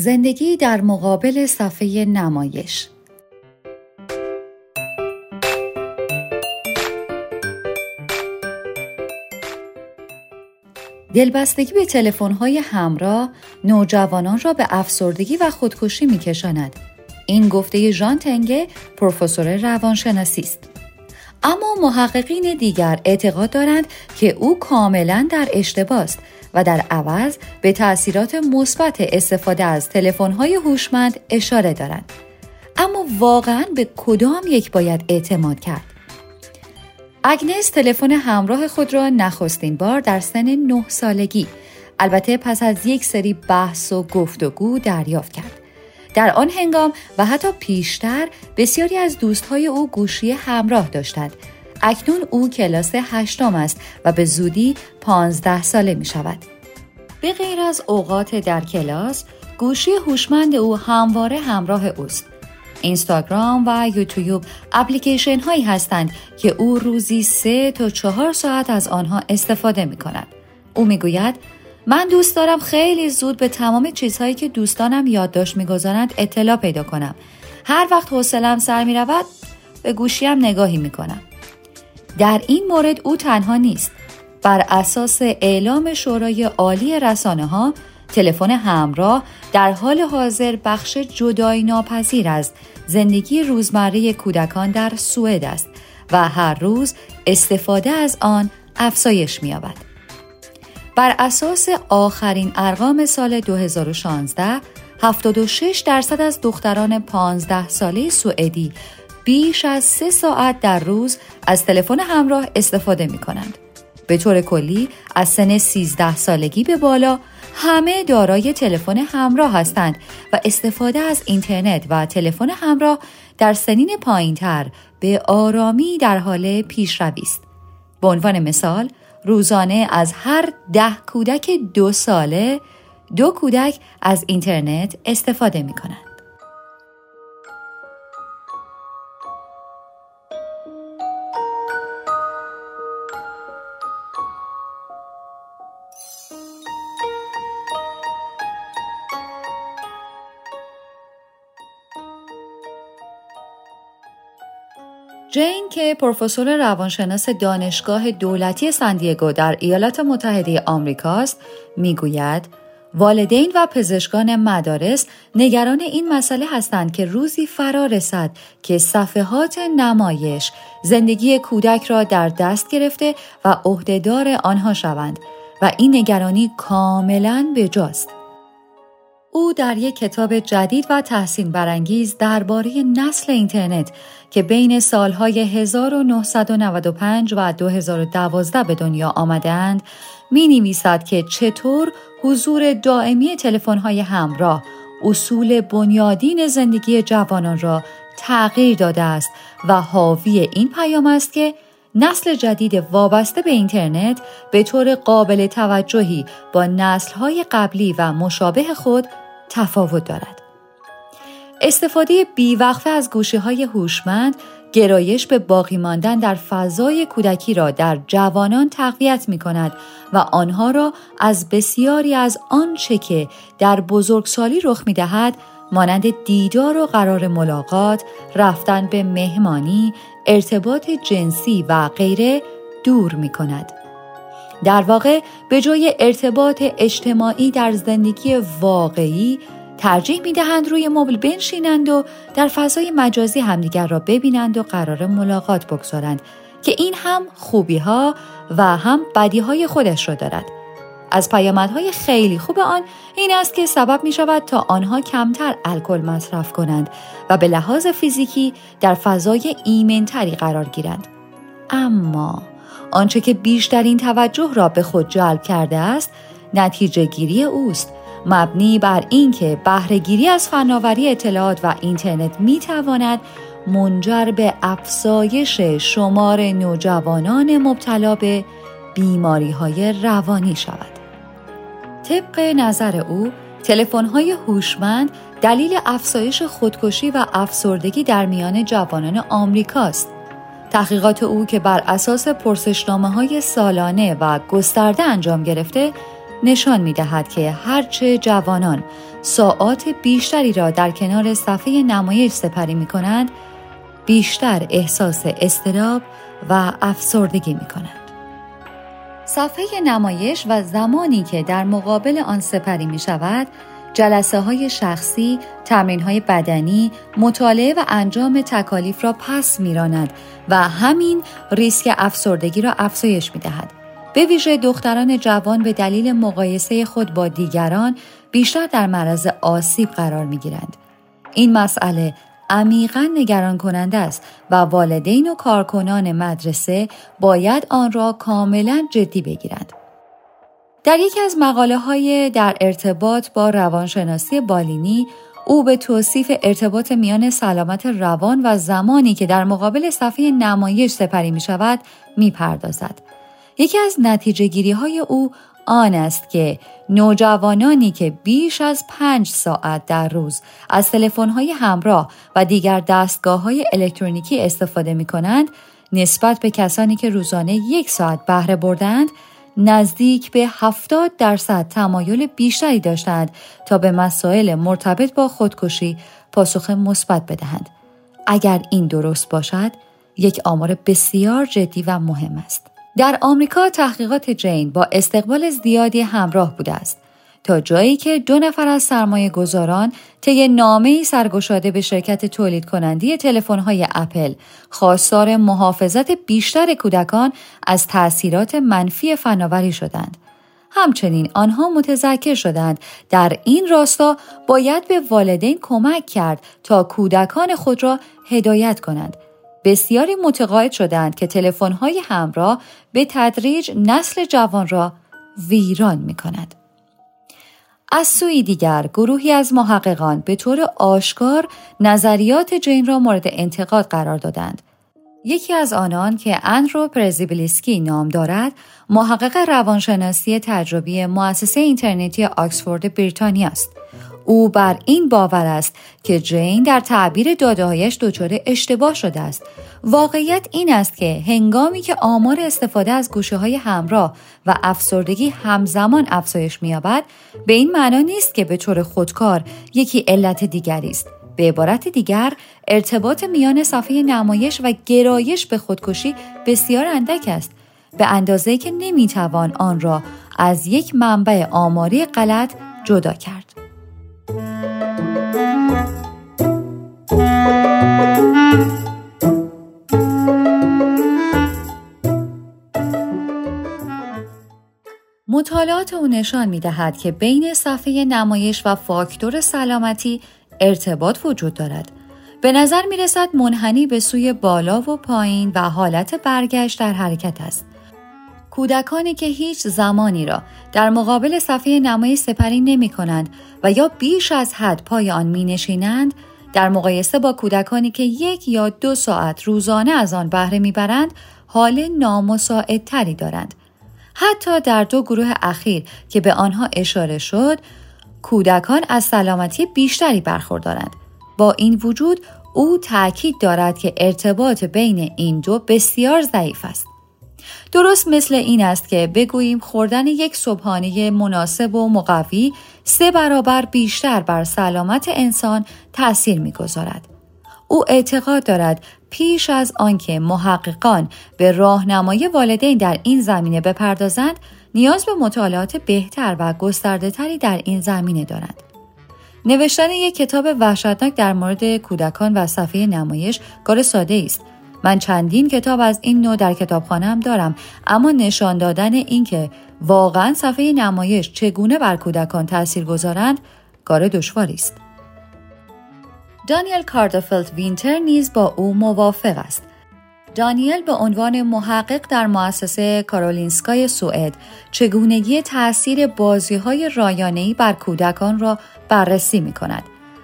زندگی در مقابل صفحه نمایش دلبستگی به تلفن‌های همراه نوجوانان را به افسردگی و خودکشی می‌کشاند. این گفته ژان تنگه پروفسور روانشناسی است. اما محققین دیگر اعتقاد دارند که او کاملا در اشتباه است و در عوض به تاثیرات مثبت استفاده از تلفن‌های هوشمند اشاره دارند. اما واقعا به کدام یک باید اعتماد کرد؟ اگنس تلفن همراه خود را نخستین بار در سن نه سالگی البته پس از یک سری بحث و گفتگو دریافت کرد. در آن هنگام و حتی پیشتر بسیاری از دوستهای او گوشی همراه داشتند. اکنون او کلاس هشتم است و به زودی پانزده ساله می شود. به غیر از اوقات در کلاس، گوشی هوشمند او همواره همراه اوست. اینستاگرام و یوتیوب اپلیکیشن هایی هستند که او روزی سه تا چهار ساعت از آنها استفاده می کند. او می گوید من دوست دارم خیلی زود به تمام چیزهایی که دوستانم یادداشت می‌گذارند اطلاع پیدا کنم. هر وقت حوصلم سر می رود به گوشیم نگاهی می کنم. در این مورد او تنها نیست. بر اساس اعلام شورای عالی رسانه ها تلفن همراه در حال حاضر بخش جدای ناپذیر از زندگی روزمره کودکان در سوئد است و هر روز استفاده از آن افزایش می‌یابد. بر اساس آخرین ارقام سال 2016 76 درصد از دختران 15 ساله سوئدی بیش از سه ساعت در روز از تلفن همراه استفاده می کنند. به طور کلی از سن 13 سالگی به بالا همه دارای تلفن همراه هستند و استفاده از اینترنت و تلفن همراه در سنین پایینتر به آرامی در حال پیشروی است. به عنوان مثال روزانه از هر ده کودک دو ساله دو کودک از اینترنت استفاده می کنند. جین که پروفسور روانشناس دانشگاه دولتی سندیگو در ایالات متحده آمریکاست می‌گوید والدین و پزشکان مدارس نگران این مسئله هستند که روزی فرا رسد که صفحات نمایش زندگی کودک را در دست گرفته و عهدهدار آنها شوند و این نگرانی کاملا بجاست. او در یک کتاب جدید و تحسین برانگیز درباره نسل اینترنت که بین سالهای 1995 و 2012 به دنیا آمدند می نویسد که چطور حضور دائمی تلفن‌های همراه اصول بنیادین زندگی جوانان را تغییر داده است و حاوی این پیام است که نسل جدید وابسته به اینترنت به طور قابل توجهی با نسلهای قبلی و مشابه خود تفاوت دارد. استفاده بیوقفه از گوشه های هوشمند گرایش به باقی ماندن در فضای کودکی را در جوانان تقویت می کند و آنها را از بسیاری از آنچه که در بزرگسالی رخ می دهد مانند دیدار و قرار ملاقات، رفتن به مهمانی، ارتباط جنسی و غیره دور می کند. در واقع به جای ارتباط اجتماعی در زندگی واقعی ترجیح می دهند روی مبل بنشینند و در فضای مجازی همدیگر را ببینند و قرار ملاقات بگذارند که این هم خوبی ها و هم بدی های خودش را دارد. از پیامدهای خیلی خوب آن این است که سبب می شود تا آنها کمتر الکل مصرف کنند و به لحاظ فیزیکی در فضای ایمنتری قرار گیرند. اما آنچه که بیشترین توجه را به خود جلب کرده است نتیجه گیری اوست مبنی بر اینکه بهرهگیری از فناوری اطلاعات و اینترنت می تواند منجر به افزایش شمار نوجوانان مبتلا به بیماری های روانی شود. طبق نظر او، تلفن های هوشمند دلیل افزایش خودکشی و افسردگی در میان جوانان آمریکاست. تحقیقات او که بر اساس پرسشنامه های سالانه و گسترده انجام گرفته نشان می دهد که هرچه جوانان ساعات بیشتری را در کنار صفحه نمایش سپری می کنند بیشتر احساس استراب و افسردگی می کنند. صفحه نمایش و زمانی که در مقابل آن سپری می شود جلسه های شخصی، تمرین های بدنی، مطالعه و انجام تکالیف را پس میراند و همین ریسک افسردگی را افزایش می دهد. به ویژه دختران جوان به دلیل مقایسه خود با دیگران بیشتر در معرض آسیب قرار می گیرند. این مسئله عمیقا نگران کننده است و والدین و کارکنان مدرسه باید آن را کاملا جدی بگیرند. در یکی از مقاله های در ارتباط با روانشناسی بالینی او به توصیف ارتباط میان سلامت روان و زمانی که در مقابل صفحه نمایش سپری می شود می پردازد. یکی از نتیجه گیری های او آن است که نوجوانانی که بیش از پنج ساعت در روز از های همراه و دیگر دستگاه های الکترونیکی استفاده می کنند نسبت به کسانی که روزانه یک ساعت بهره بردند نزدیک به 70 درصد تمایل بیشتری داشتند تا به مسائل مرتبط با خودکشی پاسخ مثبت بدهند. اگر این درست باشد، یک آمار بسیار جدی و مهم است. در آمریکا تحقیقات جین با استقبال زیادی همراه بوده است تا جایی که دو نفر از سرمایه گذاران طی نامه سرگشاده به شرکت تولید کنندی های اپل خواستار محافظت بیشتر کودکان از تأثیرات منفی فناوری شدند. همچنین آنها متذکر شدند در این راستا باید به والدین کمک کرد تا کودکان خود را هدایت کنند بسیاری متقاعد شدند که های همراه به تدریج نسل جوان را ویران می کند. از سوی دیگر گروهی از محققان به طور آشکار نظریات جین را مورد انتقاد قرار دادند. یکی از آنان که اندرو پرزیبلیسکی نام دارد، محقق روانشناسی تجربی مؤسسه اینترنتی آکسفورد بریتانیا است. او بر این باور است که جین در تعبیر دادههایش دچار اشتباه شده است. واقعیت این است که هنگامی که آمار استفاده از گوشه های همراه و افسردگی همزمان افزایش مییابد به این معنا نیست که به طور خودکار یکی علت دیگری است. به عبارت دیگر ارتباط میان صفحه نمایش و گرایش به خودکشی بسیار اندک است. به اندازه که نمی‌توان آن را از یک منبع آماری غلط جدا کرد. مطالعات او نشان می دهد که بین صفحه نمایش و فاکتور سلامتی ارتباط وجود دارد. به نظر می رسد منحنی به سوی بالا و پایین و حالت برگشت در حرکت است. کودکانی که هیچ زمانی را در مقابل صفحه نمایش سپری نمی کنند و یا بیش از حد پای آن می نشینند در مقایسه با کودکانی که یک یا دو ساعت روزانه از آن بهره می‌برند حال نامساعدتری دارند حتی در دو گروه اخیر که به آنها اشاره شد کودکان از سلامتی بیشتری برخوردارند با این وجود او تاکید دارد که ارتباط بین این دو بسیار ضعیف است درست مثل این است که بگوییم خوردن یک صبحانه مناسب و مقوی سه برابر بیشتر بر سلامت انسان تأثیر می‌گذارد. او اعتقاد دارد پیش از آنکه محققان به راهنمای والدین در این زمینه بپردازند نیاز به مطالعات بهتر و گسترده تری در این زمینه دارند. نوشتن یک کتاب وحشتناک در مورد کودکان و صفحه نمایش کار ساده است من چندین کتاب از این نوع در کتابخانهام دارم اما نشان دادن اینکه واقعا صفحه نمایش چگونه بر کودکان تاثیر گذارند کار دشواری است دانیل کاردفلد وینتر نیز با او موافق است دانیل به عنوان محقق در مؤسسه کارولینسکای سوئد چگونگی تاثیر بازی های رایانه‌ای بر کودکان را بررسی می کند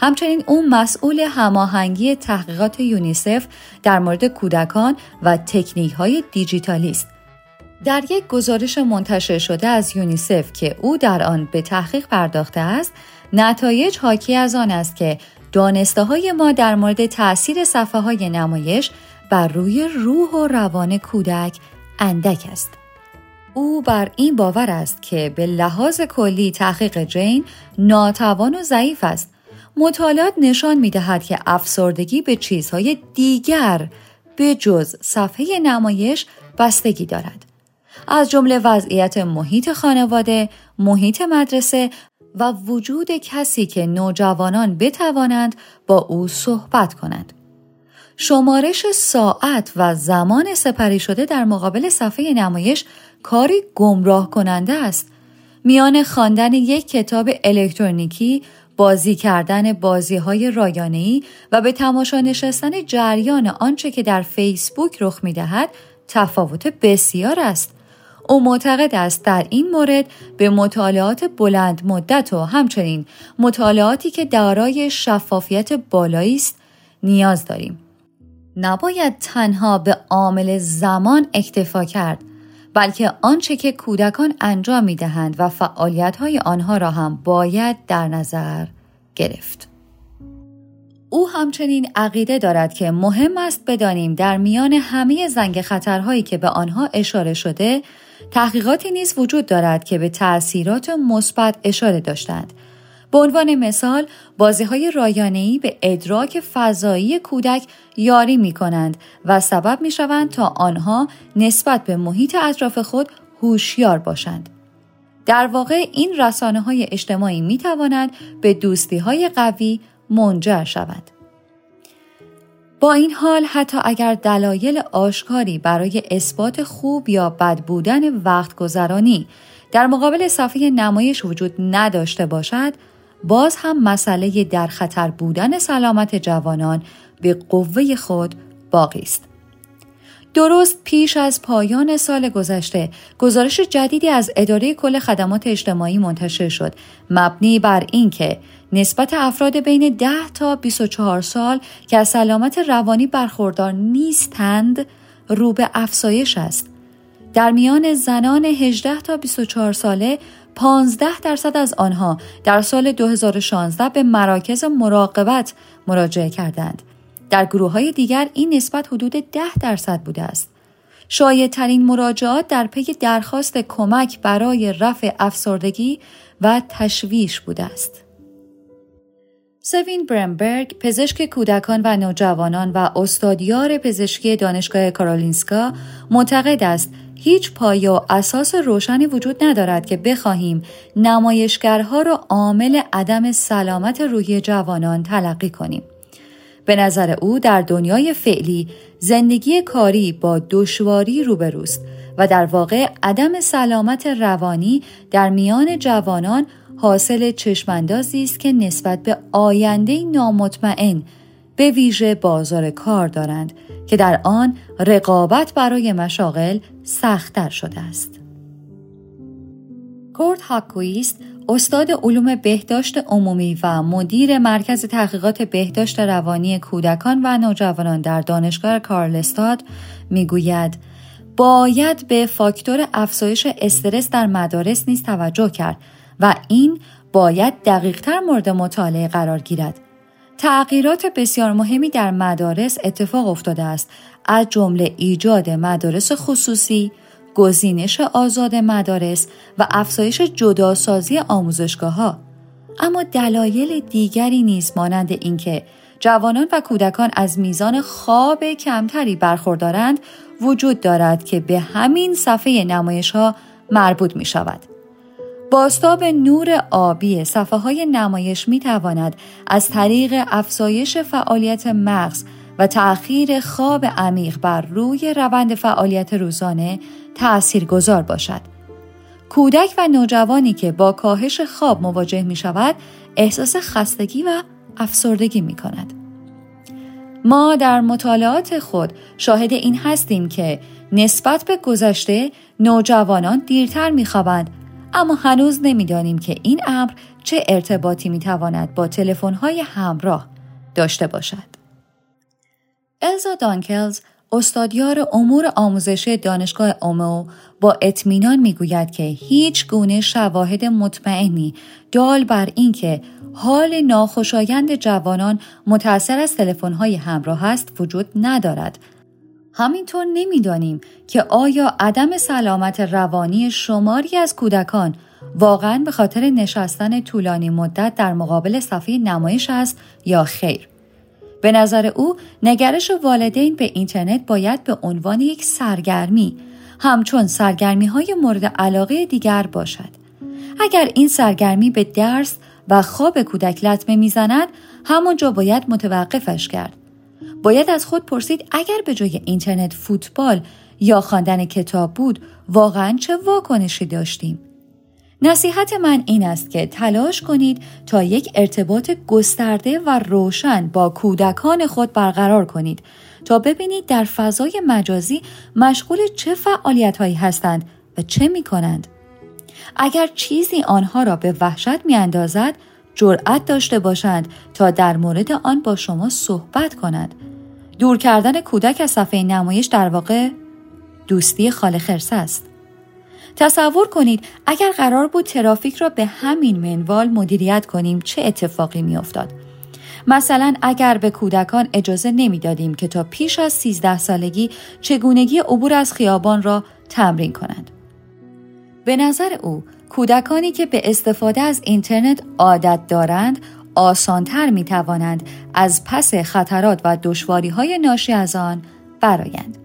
همچنین او مسئول هماهنگی تحقیقات یونیسف در مورد کودکان و تکنیک های دیجیتالی است. در یک گزارش منتشر شده از یونیسف که او در آن به تحقیق پرداخته است، نتایج حاکی از آن است که دانسته های ما در مورد تاثیر صفحه های نمایش بر روی روح و روان کودک اندک است. او بر این باور است که به لحاظ کلی تحقیق جین ناتوان و ضعیف است. مطالعات نشان می دهد که افسردگی به چیزهای دیگر به جز صفحه نمایش بستگی دارد. از جمله وضعیت محیط خانواده، محیط مدرسه و وجود کسی که نوجوانان بتوانند با او صحبت کنند. شمارش ساعت و زمان سپری شده در مقابل صفحه نمایش کاری گمراه کننده است. میان خواندن یک کتاب الکترونیکی، بازی کردن بازی های رایانه‌ای و به تماشا نشستن جریان آنچه که در فیسبوک رخ می دهد تفاوت بسیار است. او معتقد است در این مورد به مطالعات بلند مدت و همچنین مطالعاتی که دارای شفافیت بالایی است نیاز داریم. نباید تنها به عامل زمان اکتفا کرد بلکه آنچه که کودکان انجام می دهند و فعالیت های آنها را هم باید در نظر گرفت. او همچنین عقیده دارد که مهم است بدانیم در میان همه زنگ خطرهایی که به آنها اشاره شده تحقیقاتی نیز وجود دارد که به تأثیرات مثبت اشاره داشتند به عنوان مثال بازی های رایانه‌ای به ادراک فضایی کودک یاری می کنند و سبب می شوند تا آنها نسبت به محیط اطراف خود هوشیار باشند. در واقع این رسانه های اجتماعی می توانند به دوستی های قوی منجر شوند. با این حال حتی اگر دلایل آشکاری برای اثبات خوب یا بد بودن وقت گذرانی در مقابل صفحه نمایش وجود نداشته باشد باز هم مسئله در خطر بودن سلامت جوانان به قوه خود باقی است. درست پیش از پایان سال گذشته گزارش جدیدی از اداره کل خدمات اجتماعی منتشر شد مبنی بر اینکه نسبت افراد بین 10 تا 24 سال که از سلامت روانی برخوردار نیستند رو به افزایش است در میان زنان 18 تا 24 ساله 15 درصد از آنها در سال 2016 به مراکز مراقبت مراجعه کردند. در گروه های دیگر این نسبت حدود 10 درصد بوده است. شایع ترین مراجعات در پی درخواست کمک برای رفع افسردگی و تشویش بوده است. سوین برمبرگ پزشک کودکان و نوجوانان و استادیار پزشکی دانشگاه کارولینسکا معتقد است هیچ پایه و اساس روشنی وجود ندارد که بخواهیم نمایشگرها را عامل عدم سلامت روحی جوانان تلقی کنیم. به نظر او در دنیای فعلی زندگی کاری با دشواری روبروست و در واقع عدم سلامت روانی در میان جوانان حاصل چشماندازی است که نسبت به آینده نامطمئن به ویژه بازار کار دارند که در آن رقابت برای مشاغل سختتر شده است. کورت هاکویست استاد علوم بهداشت عمومی و مدیر مرکز تحقیقات بهداشت روانی کودکان و نوجوانان در دانشگاه کارلستاد می‌گوید باید به فاکتور افزایش استرس در مدارس نیز توجه کرد و این باید دقیقتر مورد مطالعه قرار گیرد تغییرات بسیار مهمی در مدارس اتفاق افتاده است از جمله ایجاد مدارس خصوصی، گزینش آزاد مدارس و افزایش جداسازی آموزشگاه ها. اما دلایل دیگری نیز مانند اینکه جوانان و کودکان از میزان خواب کمتری برخوردارند وجود دارد که به همین صفحه نمایش ها مربوط می شود. باستاب نور آبی صفحه های نمایش می تواند از طریق افزایش فعالیت مغز و تأخیر خواب عمیق بر روی روند فعالیت روزانه تأثیر گذار باشد. کودک و نوجوانی که با کاهش خواب مواجه می شود احساس خستگی و افسردگی می کند. ما در مطالعات خود شاهد این هستیم که نسبت به گذشته نوجوانان دیرتر میخوابند اما هنوز نمی‌دانیم که این امر چه ارتباطی می‌تواند با تلفن‌های همراه داشته باشد. الزا دانکلز استادیار امور آموزشی دانشگاه اومو با اطمینان می‌گوید که هیچ گونه شواهد مطمئنی دال بر اینکه حال ناخوشایند جوانان متأثر از تلفن‌های همراه است وجود ندارد همینطور نمی‌دانیم که آیا عدم سلامت روانی شماری از کودکان واقعا به خاطر نشستن طولانی مدت در مقابل صفحه نمایش است یا خیر. به نظر او نگرش والدین به اینترنت باید به عنوان یک سرگرمی همچون سرگرمی های مورد علاقه دیگر باشد. اگر این سرگرمی به درس و خواب کودک لطمه می‌زند همونجا باید متوقفش کرد. باید از خود پرسید اگر به جای اینترنت فوتبال یا خواندن کتاب بود واقعا چه واکنشی داشتیم؟ نصیحت من این است که تلاش کنید تا یک ارتباط گسترده و روشن با کودکان خود برقرار کنید تا ببینید در فضای مجازی مشغول چه فعالیت هایی هستند و چه می کنند. اگر چیزی آنها را به وحشت می اندازد جرأت داشته باشند تا در مورد آن با شما صحبت کنند. دور کردن کودک از صفحه نمایش در واقع دوستی خال خرس است. تصور کنید اگر قرار بود ترافیک را به همین منوال مدیریت کنیم چه اتفاقی میافتاد مثلا اگر به کودکان اجازه نمی‌دادیم که تا پیش از 13 سالگی چگونگی عبور از خیابان را تمرین کنند به نظر او کودکانی که به استفاده از اینترنت عادت دارند آسانتر می توانند از پس خطرات و دشواری های ناشی از آن برایند.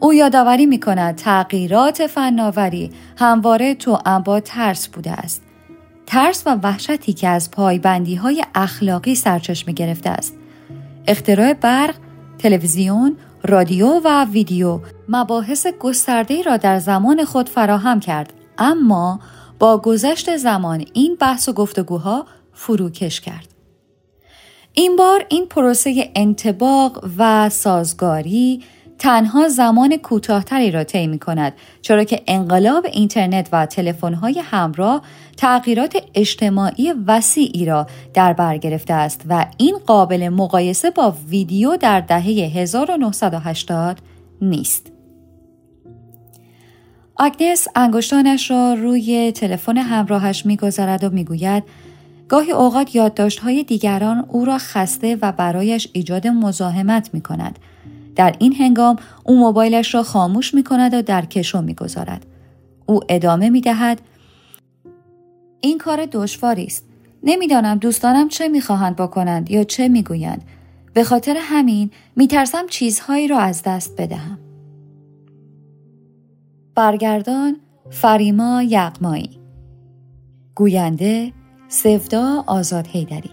او یادآوری می کند تغییرات فناوری همواره تو با ترس بوده است. ترس و وحشتی که از پایبندی های اخلاقی سرچشمه گرفته است. اختراع برق، تلویزیون، رادیو و ویدیو مباحث گسترده را در زمان خود فراهم کرد اما با گذشت زمان این بحث و گفتگوها فروکش کرد. این بار این پروسه انتباق و سازگاری تنها زمان کوتاهتری را طی می کند چرا که انقلاب اینترنت و تلفن‌های همراه تغییرات اجتماعی وسیعی را در بر گرفته است و این قابل مقایسه با ویدیو در دهه 1980 نیست. آگنس انگشتانش را روی تلفن همراهش می‌گذارد و می‌گوید گاهی اوقات یادداشت‌های دیگران او را خسته و برایش ایجاد مزاحمت می کند. در این هنگام او موبایلش را خاموش می کند و در کشو می گذارد. او ادامه می دهد این کار دشواری است. نمی‌دانم دوستانم چه می‌خواهند بکنند یا چه می‌گویند. به خاطر همین میترسم چیزهایی را از دست بدهم. برگردان فریما یغمایی گوینده سفدا آزاد هیدری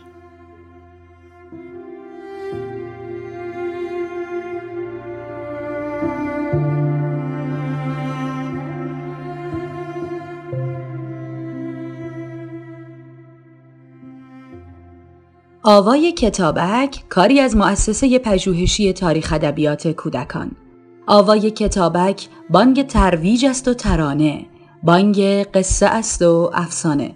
آوای کتابک کاری از مؤسسه پژوهشی تاریخ ادبیات کودکان. آوای کتابک بانگ ترویج است و ترانه بانگ قصه است و افسانه.